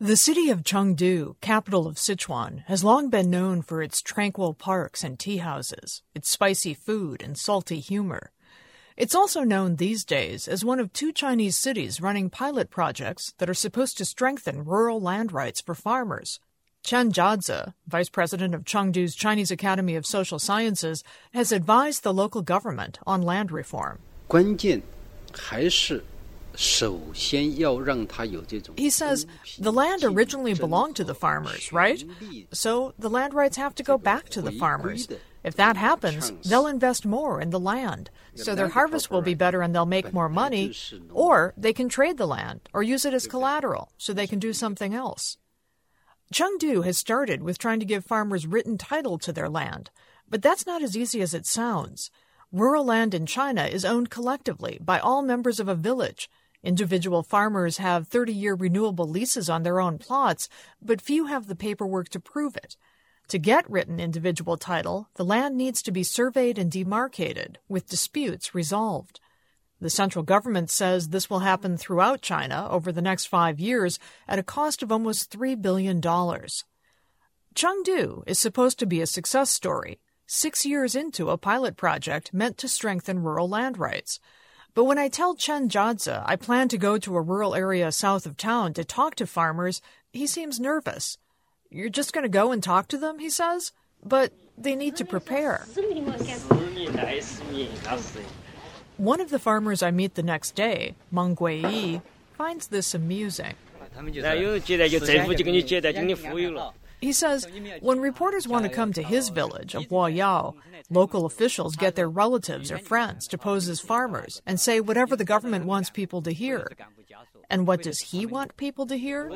The city of Chengdu, capital of Sichuan, has long been known for its tranquil parks and tea houses, its spicy food and salty humor. It's also known these days as one of two Chinese cities running pilot projects that are supposed to strengthen rural land rights for farmers. Chen Jiazi, vice president of Chengdu's Chinese Academy of Social Sciences, has advised the local government on land reform. 关键还是 he says the land originally belonged to the farmers, right? So the land rights have to go back to the farmers. If that happens, they'll invest more in the land. So their harvest will be better and they'll make more money, or they can trade the land or use it as collateral so they can do something else. Chengdu has started with trying to give farmers written title to their land, but that's not as easy as it sounds. Rural land in China is owned collectively by all members of a village, Individual farmers have 30 year renewable leases on their own plots, but few have the paperwork to prove it. To get written individual title, the land needs to be surveyed and demarcated, with disputes resolved. The central government says this will happen throughout China over the next five years at a cost of almost $3 billion. Chengdu is supposed to be a success story, six years into a pilot project meant to strengthen rural land rights. But when I tell Chen Jiazi I plan to go to a rural area south of town to talk to farmers, he seems nervous. You're just going to go and talk to them, he says? But they need to prepare. One of the farmers I meet the next day, Meng Guiyi, finds this amusing. He says when reporters want to come to his village of Huayao, local officials get their relatives or friends to pose as farmers and say whatever the government wants people to hear. And what does he want people to hear?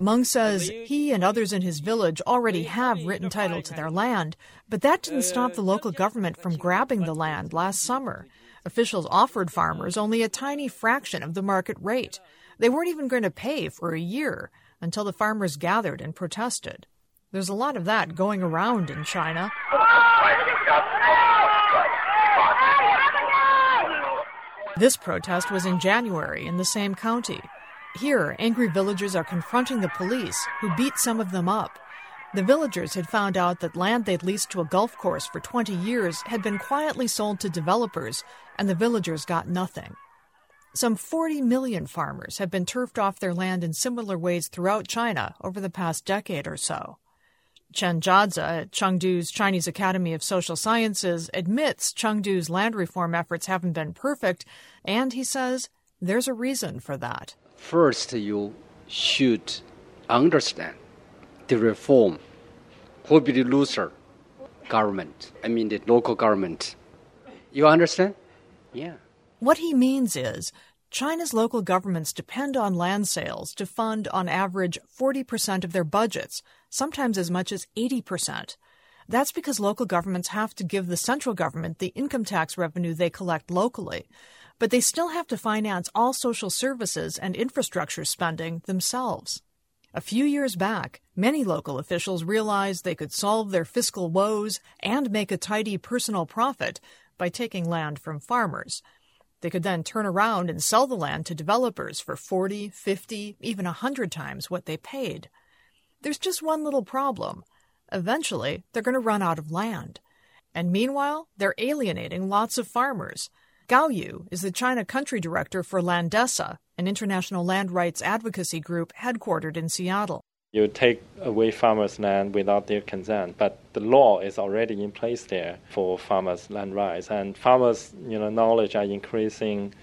Meng says he and others in his village already have written title to their land, but that didn't stop the local government from grabbing the land last summer. Officials offered farmers only a tiny fraction of the market rate. They weren't even going to pay for a year until the farmers gathered and protested. There's a lot of that going around in China. This protest was in January in the same county. Here, angry villagers are confronting the police, who beat some of them up. The villagers had found out that land they'd leased to a golf course for 20 years had been quietly sold to developers, and the villagers got nothing. Some 40 million farmers have been turfed off their land in similar ways throughout China over the past decade or so. Chen Jiazi at Chengdu's Chinese Academy of Social Sciences admits Chengdu's land reform efforts haven't been perfect, and he says there's a reason for that. First, you should understand the reform who be the loser government. I mean, the local government. You understand? Yeah. What he means is China's local governments depend on land sales to fund, on average, 40% of their budgets, sometimes as much as 80%. That's because local governments have to give the central government the income tax revenue they collect locally, but they still have to finance all social services and infrastructure spending themselves. A few years back, many local officials realized they could solve their fiscal woes and make a tidy personal profit by taking land from farmers. They could then turn around and sell the land to developers for 40, 50, even 100 times what they paid. There's just one little problem. Eventually, they're going to run out of land. And meanwhile, they're alienating lots of farmers. Gao Yu is the China country director for Landesa, an international land rights advocacy group headquartered in Seattle you take away farmers' land without their consent, but the law is already in place there for farmers' land rights, and farmers' you know knowledge are increasing.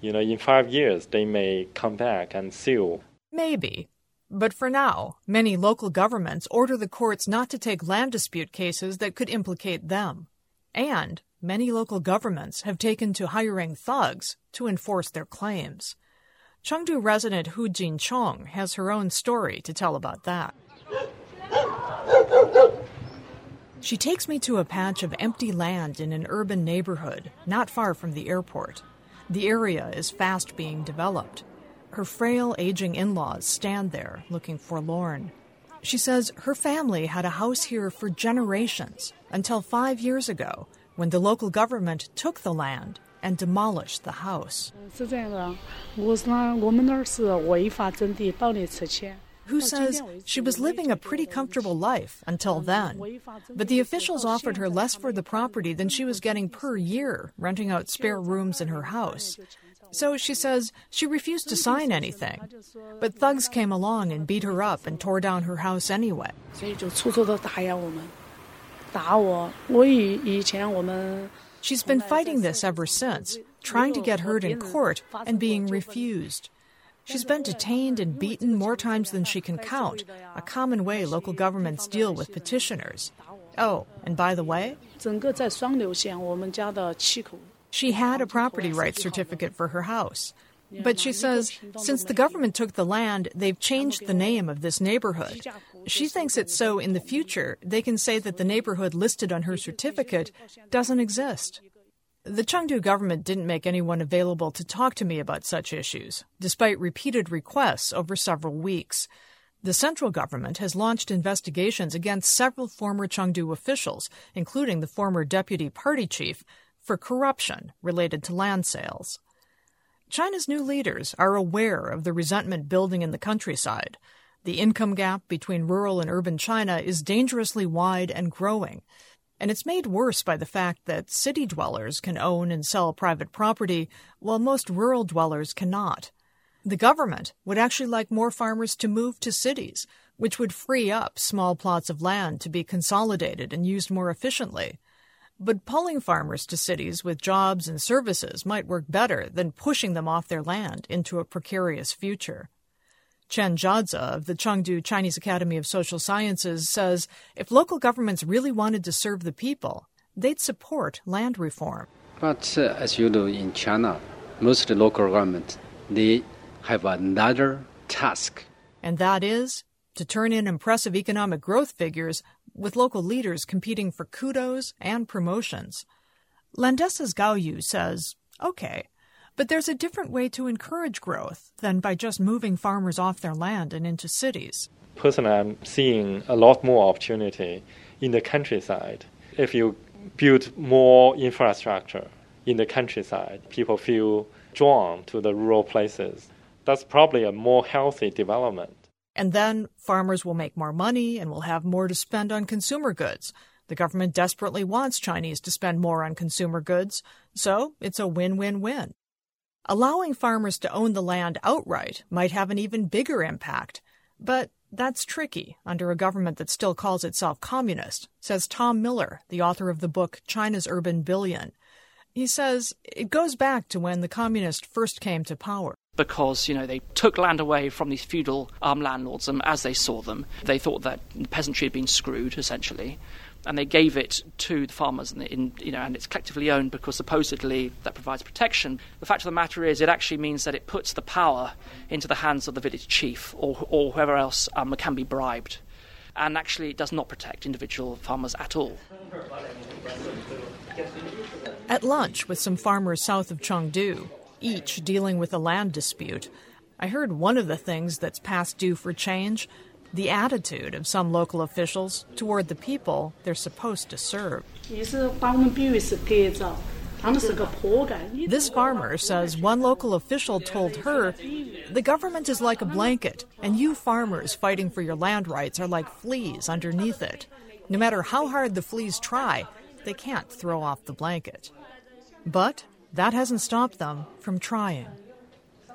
You know, in five years they may come back and sue. Maybe. But for now, many local governments order the courts not to take land dispute cases that could implicate them. And many local governments have taken to hiring thugs to enforce their claims. Chengdu resident Hu Jinchong has her own story to tell about that. She takes me to a patch of empty land in an urban neighborhood not far from the airport. The area is fast being developed. Her frail, aging in laws stand there looking forlorn. She says her family had a house here for generations until five years ago when the local government took the land and demolished the house. Hu says she was living a pretty comfortable life until then. But the officials offered her less for the property than she was getting per year, renting out spare rooms in her house. So she says she refused to sign anything. But thugs came along and beat her up and tore down her house anyway. She's been fighting this ever since, trying to get heard in court and being refused. She's been detained and beaten more times than she can count, a common way local governments deal with petitioners. Oh, and by the way, she had a property rights certificate for her house. But she says since the government took the land, they've changed the name of this neighborhood. She thinks it's so in the future they can say that the neighborhood listed on her certificate doesn't exist. The Chengdu government didn't make anyone available to talk to me about such issues, despite repeated requests over several weeks. The central government has launched investigations against several former Chengdu officials, including the former deputy party chief, for corruption related to land sales. China's new leaders are aware of the resentment building in the countryside. The income gap between rural and urban China is dangerously wide and growing. And it's made worse by the fact that city dwellers can own and sell private property, while most rural dwellers cannot. The government would actually like more farmers to move to cities, which would free up small plots of land to be consolidated and used more efficiently. But pulling farmers to cities with jobs and services might work better than pushing them off their land into a precarious future. Chen Jiazi of the Chengdu Chinese Academy of Social Sciences says if local governments really wanted to serve the people, they'd support land reform. But uh, as you know, in China, most local governments, they have another task. And that is to turn in impressive economic growth figures with local leaders competing for kudos and promotions. Landesa's Gao Yu says, okay, but there's a different way to encourage growth than by just moving farmers off their land and into cities. Personally, I'm seeing a lot more opportunity in the countryside. If you build more infrastructure in the countryside, people feel drawn to the rural places. That's probably a more healthy development. And then farmers will make more money and will have more to spend on consumer goods. The government desperately wants Chinese to spend more on consumer goods, so it's a win win win. Allowing farmers to own the land outright might have an even bigger impact, but that's tricky under a government that still calls itself communist, says Tom Miller, the author of the book China's Urban Billion. He says it goes back to when the communists first came to power because you know they took land away from these feudal um, landlords um, as they saw them. They thought that the peasantry had been screwed essentially, and they gave it to the farmers, and in, you know, and it's collectively owned because supposedly that provides protection. The fact of the matter is, it actually means that it puts the power into the hands of the village chief or or whoever else um, can be bribed, and actually it does not protect individual farmers at all. At lunch with some farmers south of Chengdu, each dealing with a land dispute, I heard one of the things that's past due for change the attitude of some local officials toward the people they're supposed to serve. This farmer says one local official told her the government is like a blanket, and you farmers fighting for your land rights are like fleas underneath it. No matter how hard the fleas try, they can't throw off the blanket. But that hasn't stopped them from trying.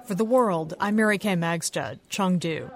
For the world, I'm Mary Kay Magstad, Chengdu.